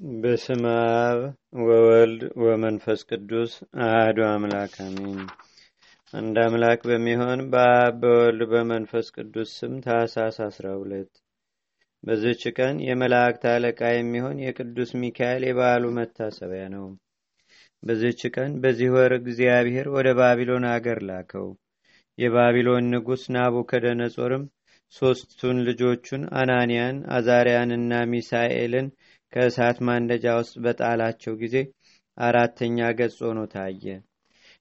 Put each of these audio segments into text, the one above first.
በስመ አብ ወወልድ ወመንፈስ ቅዱስ አህዱ አምላክ አሜን። አንድ አምላክ በሚሆን በአብ በወልድ በመንፈስ ቅዱስ ስም አስራ ሁለት በዚች ቀን የመላእክት አለቃ የሚሆን የቅዱስ ሚካኤል የበዓሉ መታሰቢያ ነው። በዚች ቀን በዚህ ወር እግዚአብሔር ወደ ባቢሎን አገር ላከው። የባቢሎን ንጉሥ ናቡከደነጾርም ሦስቱን ልጆቹን አናንያን፣ አዛርያንና ሚሳኤልን ከእሳት ማንደጃ ውስጥ በጣላቸው ጊዜ አራተኛ ገጽ ሆኖ ታየ።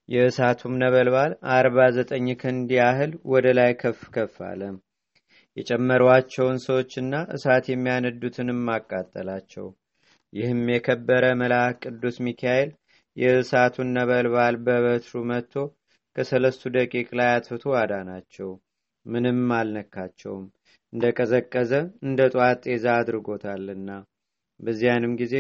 የእሳቱም ነበልባል አርባ ዘጠኝ ክንድ ያህል ወደ ላይ ከፍ ከፍ አለ። የጨመሯቸውን ሰዎችና እሳት የሚያነዱትንም አቃጠላቸው። ይህም የከበረ መልአክ ቅዱስ ሚካኤል የእሳቱን ነበልባል በበትሩ መጥቶ ከሰለስቱ ደቂቅ ላይ አጥፍቶ አዳናቸው። ምንም አልነካቸውም፣ እንደ ቀዘቀዘ እንደ ጧት ጤዛ አድርጎታልና። በዚያንም ጊዜ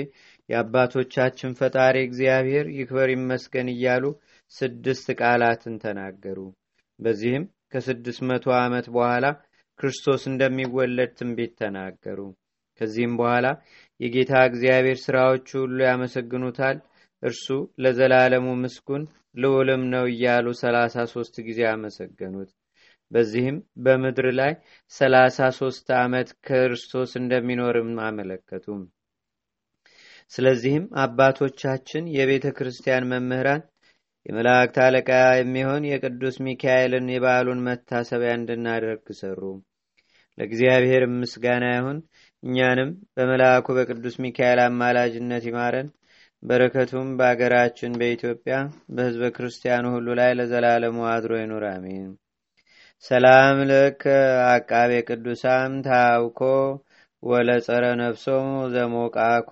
የአባቶቻችን ፈጣሪ እግዚአብሔር ይክበር ይመስገን እያሉ ስድስት ቃላትን ተናገሩ። በዚህም ከስድስት መቶ ዓመት በኋላ ክርስቶስ እንደሚወለድ ትንቢት ተናገሩ። ከዚህም በኋላ የጌታ እግዚአብሔር ሥራዎቹ ሁሉ ያመሰግኑታል፣ እርሱ ለዘላለሙ ምስጉን ልዑልም ነው እያሉ ሰላሳ ሶስት ጊዜ አመሰገኑት። በዚህም በምድር ላይ ሰላሳ ሶስት ዓመት ክርስቶስ እንደሚኖርም አመለከቱም። ስለዚህም አባቶቻችን የቤተ ክርስቲያን መምህራን የመላእክት አለቃ የሚሆን የቅዱስ ሚካኤልን የበዓሉን መታሰቢያ እንድናደርግ ሰሩ። ለእግዚአብሔር ምስጋና ይሁን። እኛንም በመልአኩ በቅዱስ ሚካኤል አማላጅነት ይማረን። በረከቱም በአገራችን በኢትዮጵያ በሕዝበ ክርስቲያኑ ሁሉ ላይ ለዘላለሙ አድሮ ይኑር፣ አሜን። ሰላም ልክ አቃቤ ቅዱሳን ታውኮ ወለጸረ ነፍሶሙ ዘሞቃኮ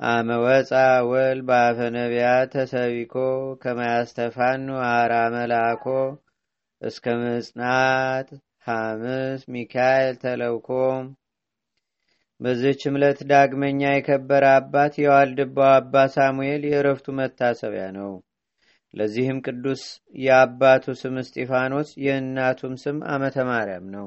አመወፃ ወል በአፈ ነቢያት ተሰቢኮ ከማያስተፋኑ አራ መላኮ እስከ ምጽናት ሐምስ ሚካኤል ተለውኮ። በዚህች ዕለት ዳግመኛ የከበረ አባት የዋልድባው አባ ሳሙኤል የእረፍቱ መታሰቢያ ነው። ለዚህም ቅዱስ የአባቱ ስም እስጢፋኖስ የእናቱም ስም አመተ ማርያም ነው።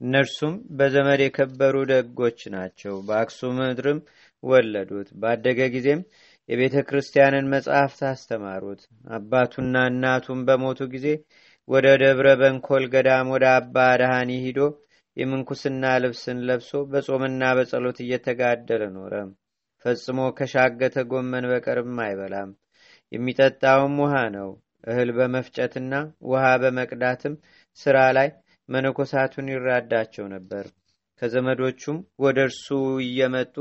እነርሱም በዘመድ የከበሩ ደጎች ናቸው። በአክሱም ምድርም ወለዱት። ባደገ ጊዜም የቤተ ክርስቲያንን መጽሐፍት አስተማሩት። አባቱና እናቱም በሞቱ ጊዜ ወደ ደብረ በንኮል ገዳም ወደ አባ አድሃኒ ሂዶ የምንኩስና ልብስን ለብሶ በጾምና በጸሎት እየተጋደለ ኖረ። ፈጽሞ ከሻገተ ጎመን በቀርም አይበላም። የሚጠጣውም ውሃ ነው። እህል በመፍጨትና ውሃ በመቅዳትም ስራ ላይ መነኮሳቱን ይራዳቸው ነበር። ከዘመዶቹም ወደ እርሱ እየመጡ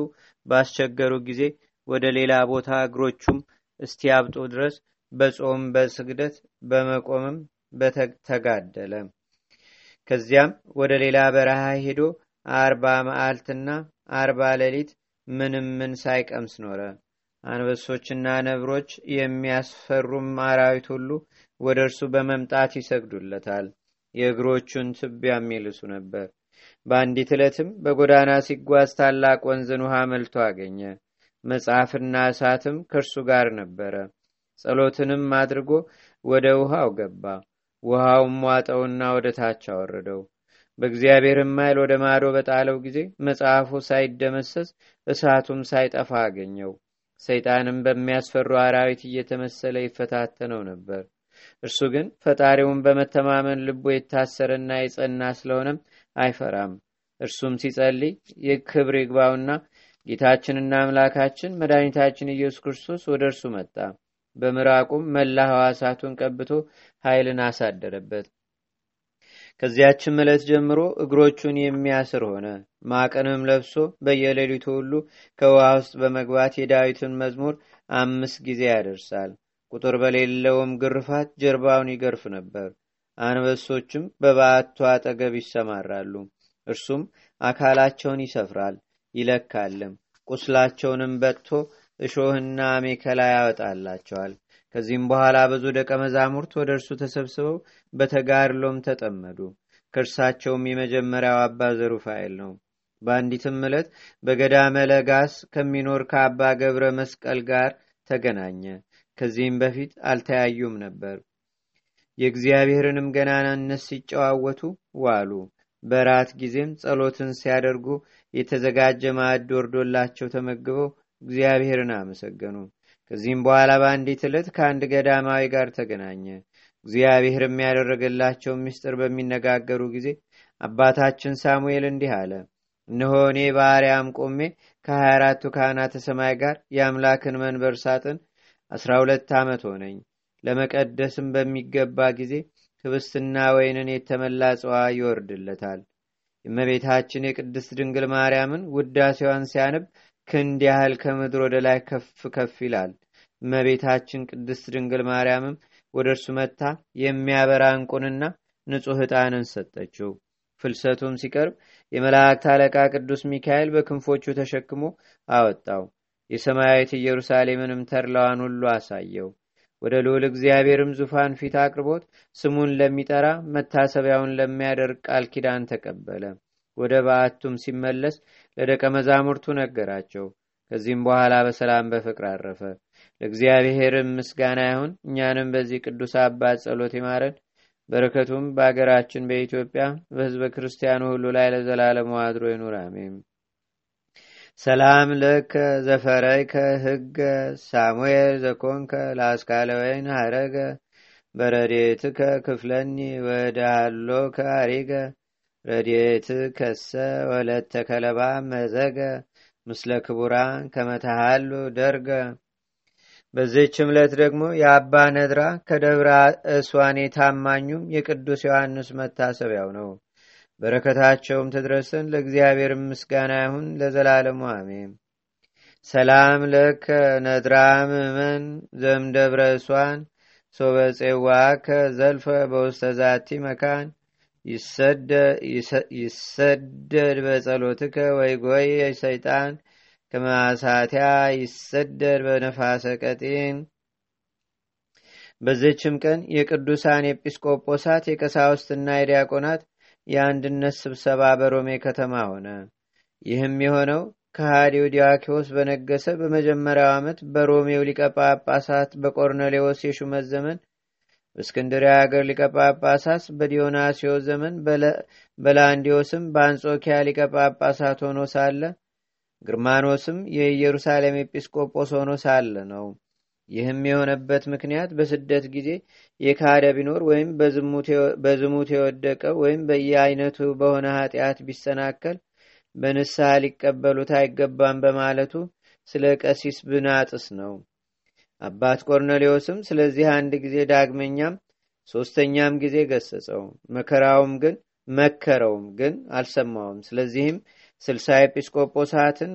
ባስቸገሩ ጊዜ ወደ ሌላ ቦታ እግሮቹም እስቲያብጡ ድረስ በጾም በስግደት በመቆምም በተጋደለ። ከዚያም ወደ ሌላ በረሃ ሄዶ አርባ መዓልትና አርባ ሌሊት ምንም ምን ሳይቀምስ ኖረ። አንበሶችና ነብሮች የሚያስፈሩም አራዊት ሁሉ ወደ እርሱ በመምጣት ይሰግዱለታል። የእግሮቹን ትቢያም ይልሱ ነበር። በአንዲት ዕለትም በጎዳና ሲጓዝ ታላቅ ወንዝን ውሃ መልቶ አገኘ። መጽሐፍና እሳትም ከእርሱ ጋር ነበረ። ጸሎትንም አድርጎ ወደ ውሃው ገባ። ውሃውም ዋጠውና ወደ ታች አወረደው። በእግዚአብሔርም ኃይል ወደ ማዶ በጣለው ጊዜ መጽሐፉ ሳይደመሰስ እሳቱም ሳይጠፋ አገኘው። ሰይጣንም በሚያስፈሩ አራዊት እየተመሰለ ይፈታተነው ነበር። እርሱ ግን ፈጣሪውን በመተማመን ልቡ የታሰረና የጸና ስለሆነም አይፈራም። እርሱም ሲጸልይ የክብር ይግባውና ጌታችንና አምላካችን መድኃኒታችን ኢየሱስ ክርስቶስ ወደ እርሱ መጣ። በምራቁም መላ ሕዋሳቱን ቀብቶ ኃይልን አሳደረበት። ከዚያችም ዕለት ጀምሮ እግሮቹን የሚያስር ሆነ። ማቅንም ለብሶ በየሌሊቱ ሁሉ ከውሃ ውስጥ በመግባት የዳዊትን መዝሙር አምስት ጊዜ ያደርሳል። ቁጥር በሌለውም ግርፋት ጀርባውን ይገርፍ ነበር። አንበሶችም በበዓቱ አጠገብ ይሰማራሉ። እርሱም አካላቸውን ይሰፍራል ይለካልም። ቁስላቸውንም በጥቶ እሾህና አሜከላ ያወጣላቸዋል። ከዚህም በኋላ ብዙ ደቀ መዛሙርት ወደ እርሱ ተሰብስበው በተጋድሎም ተጠመዱ። ከእርሳቸውም የመጀመሪያው አባ ዘሩፋኤል ነው። በአንዲትም ዕለት በገዳመ ለጋስ ከሚኖር ከአባ ገብረ መስቀል ጋር ተገናኘ። ከዚህም በፊት አልተያዩም ነበር። የእግዚአብሔርንም ገናናነት ሲጨዋወቱ ዋሉ። በራት ጊዜም ጸሎትን ሲያደርጉ የተዘጋጀ ማዕድ ወርዶላቸው ተመግበው እግዚአብሔርን አመሰገኑ። ከዚህም በኋላ በአንዲት ዕለት ከአንድ ገዳማዊ ጋር ተገናኘ። እግዚአብሔር የሚያደረገላቸውን ምስጢር በሚነጋገሩ ጊዜ አባታችን ሳሙኤል እንዲህ አለ። እነሆ እኔ በአርያም ቆሜ ከሀያ አራቱ ካህናተ ሰማይ ጋር የአምላክን መንበር ሳጥን አስራ ሁለት ዓመት ሆነኝ። ለመቀደስም በሚገባ ጊዜ ህብስትና ወይንን የተመላ ጽዋ ይወርድለታል። የእመቤታችን የቅድስት ድንግል ማርያምን ውዳሴዋን ሲያነብ ክንድ ያህል ከምድር ወደ ላይ ከፍ ከፍ ይላል። እመቤታችን ቅድስት ድንግል ማርያምም ወደ እርሱ መጥታ የሚያበራ እንቁንና ንጹሕ ዕጣንን ሰጠችው። ፍልሰቱም ሲቀርብ የመላእክት አለቃ ቅዱስ ሚካኤል በክንፎቹ ተሸክሞ አወጣው። የሰማያዊት ኢየሩሳሌምንም ተድላዋን ሁሉ አሳየው። ወደ ልዑል እግዚአብሔርም ዙፋን ፊት አቅርቦት ስሙን ለሚጠራ መታሰቢያውን ለሚያደርግ ቃል ኪዳን ተቀበለ። ወደ በዓቱም ሲመለስ ለደቀ መዛሙርቱ ነገራቸው። ከዚህም በኋላ በሰላም በፍቅር አረፈ። ለእግዚአብሔርም ምስጋና ይሁን። እኛንም በዚህ ቅዱስ አባት ጸሎት ይማረን። በረከቱም በአገራችን በኢትዮጵያ በሕዝበ ክርስቲያኑ ሁሉ ላይ ለዘላለሙ አድሮ ይኑር፣ አሜን። ሰላም ለከ ዘፈረይከ ህገ ሳሙኤል ዘኮንከ ለአስካለ ወይን ሀረገ በረዴትከ ክፍለኒ ወዳሃሎከ አሪገ ረዴት ከሰ ወለተ ከለባ መዘገ ምስለ ክቡራን ከመተሃሉ ደርገ በዚህች ዕለት ደግሞ የአባ ነድራ ከደብረ እስዋን የታማኙም የቅዱስ ዮሐንስ መታሰቢያው ነው። በረከታቸውም ትድረስን። ለእግዚአብሔር ምስጋና ይሁን ለዘላለሙ አሜን። ሰላም ለከ ነድራ ምእመን ዘምደብረ እስዋን ሶበፄዋ ከዘልፈ በውስተ መካን ይሰደድ በጸሎትከ ወይ ጎይ ሰይጣን ከማሳቲያ ይሰደድ በነፋሰ ቀጢን። በዚችም ቀን የቅዱሳን ኤጲስቆጶሳት የቀሳውስትና የዲያቆናት የአንድነት ስብሰባ በሮሜ ከተማ ሆነ። ይህም የሆነው ከሃዲው ዲያኪዎስ በነገሰ በመጀመሪያው ዓመት በሮሜው ሊቀ ጳጳሳት በቆርኔሌዎስ የሹመት ዘመን በእስክንድሪያ ሀገር ሊቀ ጳጳሳት በዲዮናስዮስ ዘመን በላንዲዮስም በአንጾኪያ ሊቀ ጳጳሳት ሆኖ ሳለ ግርማኖስም የኢየሩሳሌም ኤጲስቆጶስ ሆኖ ሳለ ነው። ይህም የሆነበት ምክንያት በስደት ጊዜ የካደ ቢኖር ወይም በዝሙት የወደቀ ወይም በየአይነቱ በሆነ ኃጢአት ቢሰናከል በንስሐ ሊቀበሉት አይገባም በማለቱ ስለ ቀሲስ ብናጥስ ነው። አባት ቆርኔሌዎስም ስለዚህ አንድ ጊዜ ዳግመኛም ሶስተኛም ጊዜ ገሰጸው። መከራውም ግን መከረውም ግን አልሰማውም። ስለዚህም ስልሳ ኤጲስቆጶሳትን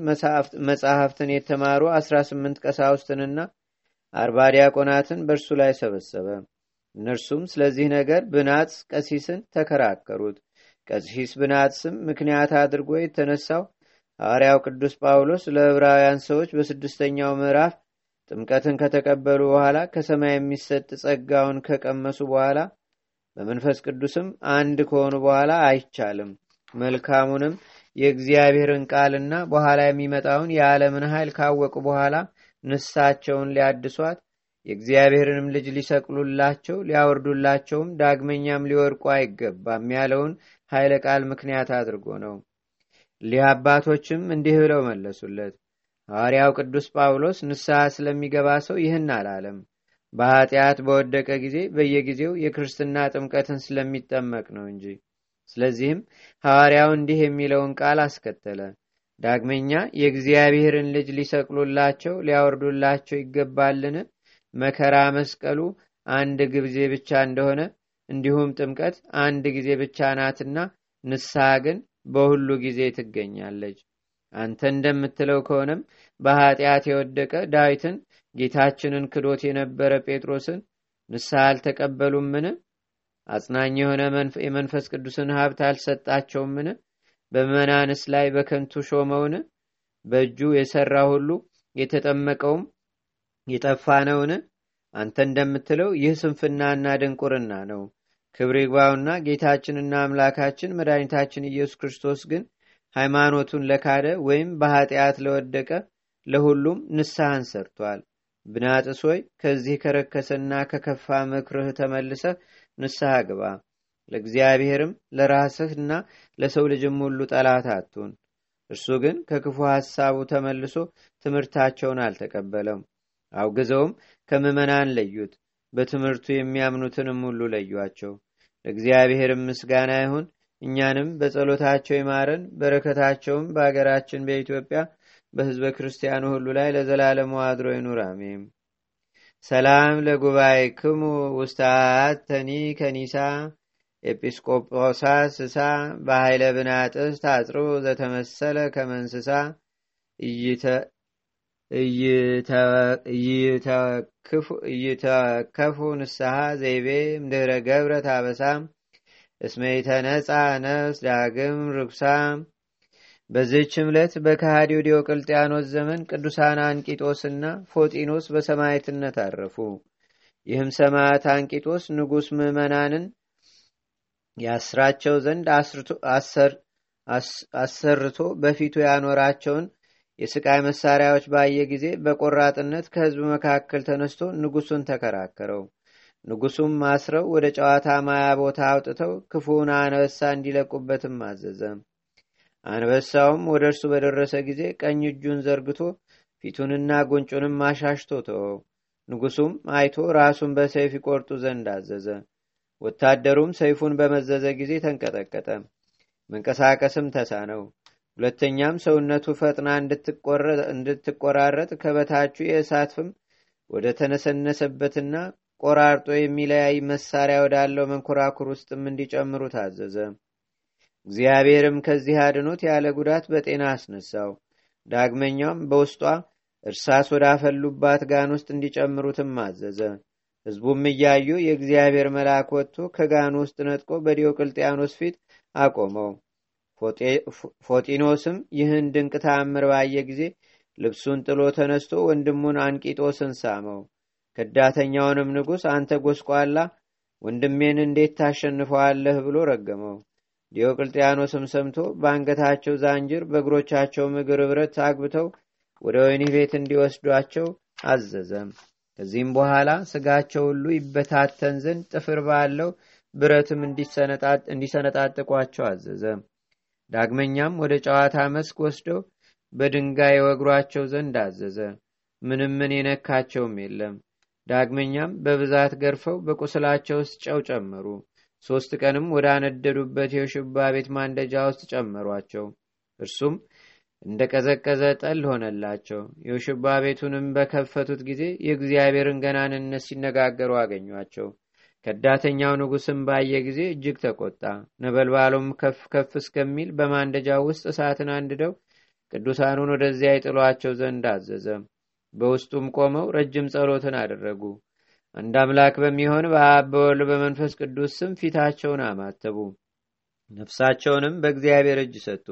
መጻሕፍትን የተማሩ አስራ ስምንት ቀሳውስትንና አርባ ዲያቆናትን በእርሱ ላይ ሰበሰበ። እነርሱም ስለዚህ ነገር ብናጽ ቀሲስን ተከራከሩት። ቀሲስ ብናጽም ምክንያት አድርጎ የተነሳው ሐዋርያው ቅዱስ ጳውሎስ ለዕብራውያን ሰዎች በስድስተኛው ምዕራፍ ጥምቀትን ከተቀበሉ በኋላ ከሰማይ የሚሰጥ ጸጋውን ከቀመሱ በኋላ በመንፈስ ቅዱስም አንድ ከሆኑ በኋላ አይቻልም መልካሙንም የእግዚአብሔርን ቃልና በኋላ የሚመጣውን የዓለምን ኃይል ካወቁ በኋላ ንሳቸውን ሊያድሷት የእግዚአብሔርንም ልጅ ሊሰቅሉላቸው ሊያወርዱላቸውም ዳግመኛም ሊወርቁ አይገባም ያለውን ኃይለ ቃል ምክንያት አድርጎ ነው። ሊህ አባቶችም እንዲህ ብለው መለሱለት። ሐዋርያው ቅዱስ ጳውሎስ ንስሐ ስለሚገባ ሰው ይህን አላለም። በኃጢአት በወደቀ ጊዜ በየጊዜው የክርስትና ጥምቀትን ስለሚጠመቅ ነው እንጂ። ስለዚህም ሐዋርያው እንዲህ የሚለውን ቃል አስከተለ። ዳግመኛ የእግዚአብሔርን ልጅ ሊሰቅሉላቸው ሊያወርዱላቸው ይገባልን? መከራ መስቀሉ አንድ ጊዜ ብቻ እንደሆነ እንዲሁም ጥምቀት አንድ ጊዜ ብቻ ናትና ንስሐ ግን በሁሉ ጊዜ ትገኛለች። አንተ እንደምትለው ከሆነም በኃጢአት የወደቀ ዳዊትን ጌታችንን ክዶት የነበረ ጴጥሮስን ንስሐ አልተቀበሉምን? አጽናኝ የሆነ የመንፈስ ቅዱስን ሀብት አልሰጣቸውምን? በመናንስ ላይ በከንቱ ሾመውን? በእጁ የሠራ ሁሉ የተጠመቀውም የጠፋ ነውን? አንተ እንደምትለው ይህ ስንፍናና ድንቁርና ነው። ክብር ይግባውና ጌታችንና አምላካችን መድኃኒታችን ኢየሱስ ክርስቶስ ግን ሃይማኖቱን ለካደ ወይም በኃጢአት ለወደቀ ለሁሉም ንስሐን ሰርቷል። ብናጥስ ሆይ ከዚህ ከረከሰና ከከፋ ምክርህ ተመልሰ ንስሐ ግባ። ለእግዚአብሔርም ለራስህና ለሰው ልጅም ሁሉ ጠላት አትሁን። እርሱ ግን ከክፉ ሐሳቡ ተመልሶ ትምህርታቸውን አልተቀበለም። አውግዘውም ከምዕመናን ለዩት። በትምህርቱ የሚያምኑትንም ሁሉ ለዩአቸው። ለእግዚአብሔርም ምስጋና ይሁን። እኛንም በጸሎታቸው ይማረን። በረከታቸውም በአገራችን በኢትዮጵያ በሕዝበ ክርስቲያኑ ሁሉ ላይ ለዘላለሙ አድሮ ይኑር፣ አሜን። ሰላም ለጉባኤ ክሙ ውስታት ተኒ ከኒሳ ኤጲስቆጶሳ ስሳ በኃይለ ብናጥስ ታጽሮ ዘተመሰለ ከመንስሳ እይተከፉ ንስሐ ዘይቤ ምድረ ገብረ ታበሳ እስመይተነፃ ነፍስ ዳግም ርኩሳ በዚህች ዕለት በከሃዲው ዲዮቅልጥያኖስ ዘመን ቅዱሳን አንቂጦስና ፎጢኖስ በሰማዕትነት አረፉ። ይህም ሰማዕት አንቂጦስ ንጉሥ ምዕመናንን ያስራቸው ዘንድ አሰርቶ በፊቱ ያኖራቸውን የስቃይ መሳሪያዎች ባየ ጊዜ በቆራጥነት ከሕዝብ መካከል ተነስቶ ንጉሱን ተከራከረው። ንጉሱም ማስረው ወደ ጨዋታ ማያ ቦታ አውጥተው ክፉውን አንበሳ እንዲለቁበትም አዘዘ። አንበሳውም ወደ እርሱ በደረሰ ጊዜ ቀኝ እጁን ዘርግቶ ፊቱንና ጉንጩንም አሻሽቶ ተወው። ንጉሱም አይቶ ራሱን በሰይፍ ይቆርጡ ዘንድ አዘዘ። ወታደሩም ሰይፉን በመዘዘ ጊዜ ተንቀጠቀጠ፣ መንቀሳቀስም ተሳነው። ሁለተኛም ሰውነቱ ፈጥና እንድትቆራረጥ ከበታቹ የእሳት ፍም ወደ ተነሰነሰበትና ቆራርጦ የሚለያይ መሳሪያ ወዳለው መንኮራኩር ውስጥም እንዲጨምሩ ታዘዘ። እግዚአብሔርም ከዚህ አድኖት ያለ ጉዳት በጤና አስነሳው። ዳግመኛም በውስጧ እርሳስ ወዳፈሉባት ጋን ውስጥ እንዲጨምሩትም አዘዘ። ሕዝቡም እያዩ የእግዚአብሔር መልአክ ወጥቶ ከጋኑ ውስጥ ነጥቆ በዲዮቅልጥያኖስ ፊት አቆመው። ፎጢኖስም ይህን ድንቅ ተአምር ባየ ጊዜ ልብሱን ጥሎ ተነስቶ ወንድሙን አንቂጦስን ሳመው። ከዳተኛውንም ንጉሥ አንተ ጎስቋላ ወንድሜን እንዴት ታሸንፈዋለህ ብሎ ረገመው። ዲዮቅልጥያኖስም ሰምቶ በአንገታቸው ዛንጅር በእግሮቻቸውም እግር ብረት አግብተው ወደ ወህኒ ቤት እንዲወስዷቸው አዘዘም። ከዚህም በኋላ ስጋቸው ሁሉ ይበታተን ዘንድ ጥፍር ባለው ብረትም እንዲሰነጣጥቋቸው አዘዘ። ዳግመኛም ወደ ጨዋታ መስክ ወስደው በድንጋይ ወግሯቸው ዘንድ አዘዘ። ምንም ምን የነካቸውም የለም። ዳግመኛም በብዛት ገርፈው በቁስላቸው ውስጥ ጨው ጨመሩ። ሦስት ቀንም ወደ አነደዱበት የውሽባ ቤት ማንደጃ ውስጥ ጨመሯቸው። እርሱም እንደ ቀዘቀዘ ጠል ሆነላቸው። የውሽባ ቤቱንም በከፈቱት ጊዜ የእግዚአብሔርን ገናንነት ሲነጋገሩ አገኟቸው። ከዳተኛው ንጉሥም ባየ ጊዜ እጅግ ተቆጣ። ነበልባሉም ከፍ ከፍ እስከሚል በማንደጃው ውስጥ እሳትን አንድደው ቅዱሳኑን ወደዚያ ይጥሏቸው ዘንድ አዘዘ። በውስጡም ቆመው ረጅም ጸሎትን አደረጉ። አንድ አምላክ በሚሆን በአብ በወልድ በመንፈስ ቅዱስ ስም ፊታቸውን አማተቡ። ነፍሳቸውንም በእግዚአብሔር እጅ ሰጡ።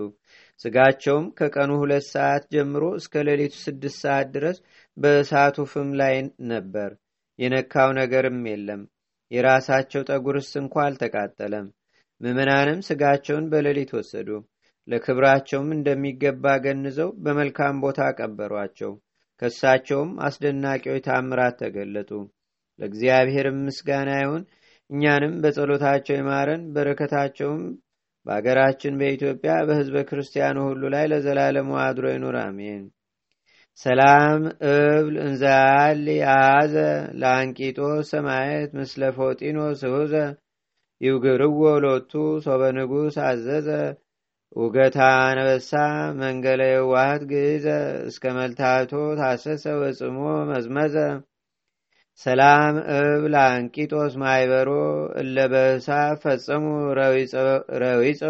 ስጋቸውም ከቀኑ ሁለት ሰዓት ጀምሮ እስከ ሌሊቱ ስድስት ሰዓት ድረስ በእሳቱ ፍም ላይ ነበር። የነካው ነገርም የለም። የራሳቸው ጠጉርስ እንኳ አልተቃጠለም። ምዕመናንም ስጋቸውን በሌሊት ወሰዱ። ለክብራቸውም እንደሚገባ ገንዘው በመልካም ቦታ ቀበሯቸው። ከሳቸውም አስደናቂዎች ታምራት ተገለጡ። ለእግዚአብሔርም ምስጋና ይሁን። እኛንም በጸሎታቸው ይማረን። በረከታቸውም በአገራችን በኢትዮጵያ በሕዝበ ክርስቲያኑ ሁሉ ላይ ለዘላለሙ አድሮ ይኑር፣ አሜን። ሰላም እብል እንዘያል የያዘ ለአንቂጦ ሰማየት ምስለ ፎጢኖ ስሁዘ ይውግርዎ ሎቱ ሶበ ንጉሥ አዘዘ ውገታ አንበሳ መንገለ የዋህት ግዘ እስከ መልታቶ ታሰሰ ወጽሞ መዝመዘ። ሰላም እብል አንቂጦስ ማይበሮ እለ በእሳ ፈጸሙ ረዊፀ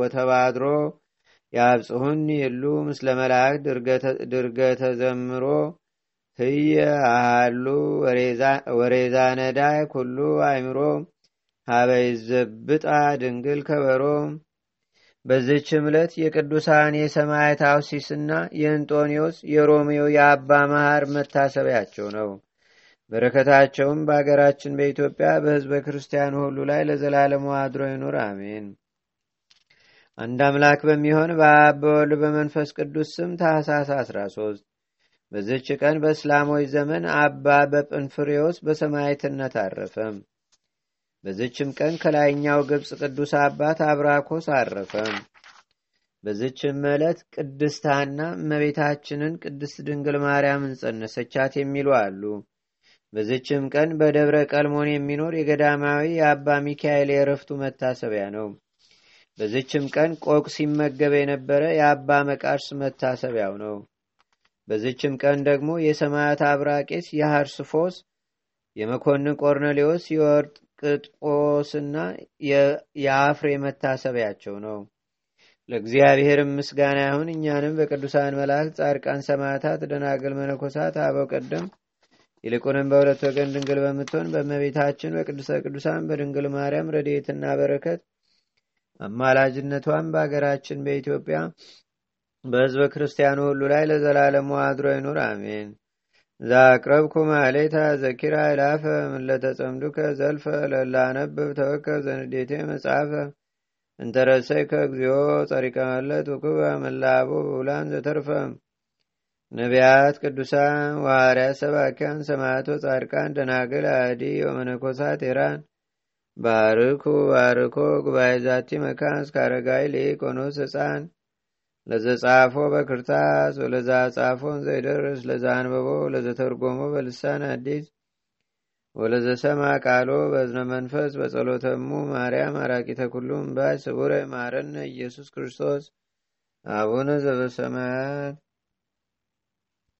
ወተባድሮ። ያብጽሁን የሉ ምስለ መላእክ ድርገተ ዘምሮ። ህየ አሃሉ ወሬዛ ነዳይ ኩሉ አይምሮ ሀበይ ዘብጣ ድንግል ከበሮ በዚህች ዕለት የቅዱሳን የሰማዕት አውሲስና የእንጦኒዎስ የሮሜው የአባ መሐር መታሰቢያቸው ነው። በረከታቸውም በአገራችን በኢትዮጵያ በሕዝበ ክርስቲያኑ ሁሉ ላይ ለዘላለሙ አድሮ ይኑር፣ አሜን። አንድ አምላክ በሚሆን በአብ በወልድ በመንፈስ ቅዱስ ስም ታኅሳስ 13 በዚህች ቀን በእስላሞች ዘመን አባ በጵንፍሬዎስ በሰማዕትነት አረፈ። በዚችም ቀን ከላይኛው ግብፅ ቅዱስ አባት አብራኮስ አረፈ። በዝችም ዕለት ቅድስት ሐና እመቤታችንን ቅድስት ድንግል ማርያምን ጸነሰቻት የሚሉ አሉ። በዝችም ቀን በደብረ ቀልሞን የሚኖር የገዳማዊ የአባ ሚካኤል የእረፍቱ መታሰቢያ ነው። በዝችም ቀን ቆቅ ሲመገብ የነበረ የአባ መቃርስ መታሰቢያው ነው። በዝችም ቀን ደግሞ የሰማያት አብራቄስ የሐርስፎስ የመኮንን ቆርኔሌዎስ ቅጥጶስና የአፍሬ መታሰቢያቸው ነው። ለእግዚአብሔርም ምስጋና ይሁን። እኛንም በቅዱሳን መላእክት፣ ጻድቃን፣ ሰማዕታት፣ ደናግል፣ መነኮሳት፣ አበው ቀደም ይልቁንም በሁለት ወገን ድንግል በምትሆን በእመቤታችን በቅድስተ ቅዱሳን በድንግል ማርያም ረድኤትና በረከት አማላጅነቷን በአገራችን በኢትዮጵያ በሕዝበ ክርስቲያኑ ሁሉ ላይ ለዘላለሙ አድሮ ይኑር፣ አሜን። ዛቅረብኩ ማሌታ ዘኪራ ይላፈ ምለተጸምዱከ ዘልፈ ለላነብብ ተወከብ ዘንዴቴ መጽሐፈ እንተረሰይ ከእግዚኦ ጸሪቀ መለት ውክበ ምላቡ ብውላን ዘተርፈ። ነቢያት፣ ቅዱሳን፣ ዋርያት፣ ሰባኪያን፣ ሰማዕቶ፣ ጻድቃን፣ ደናግል፣ አዲ ወመነኮሳት ኤራን ባርኩ ባርኮ ጉባኤ ዛቲ መካን እስከ አረጋዊ ሊቆኖስ ህፃን ለዘጻፎ በክርታስ ወለዛ ጻፎን ዘይደርስ ለዛ አንበቦ ለዘተርጎሞ በልሳን አዲስ ወለዘሰማ ቃሎ በዝነ መንፈስ በጸሎተሙ ማርያም አራቂተ ኩሉም ባይ ስቡረ ማረነ ኢየሱስ ክርስቶስ አቡነ ዘበሰማያት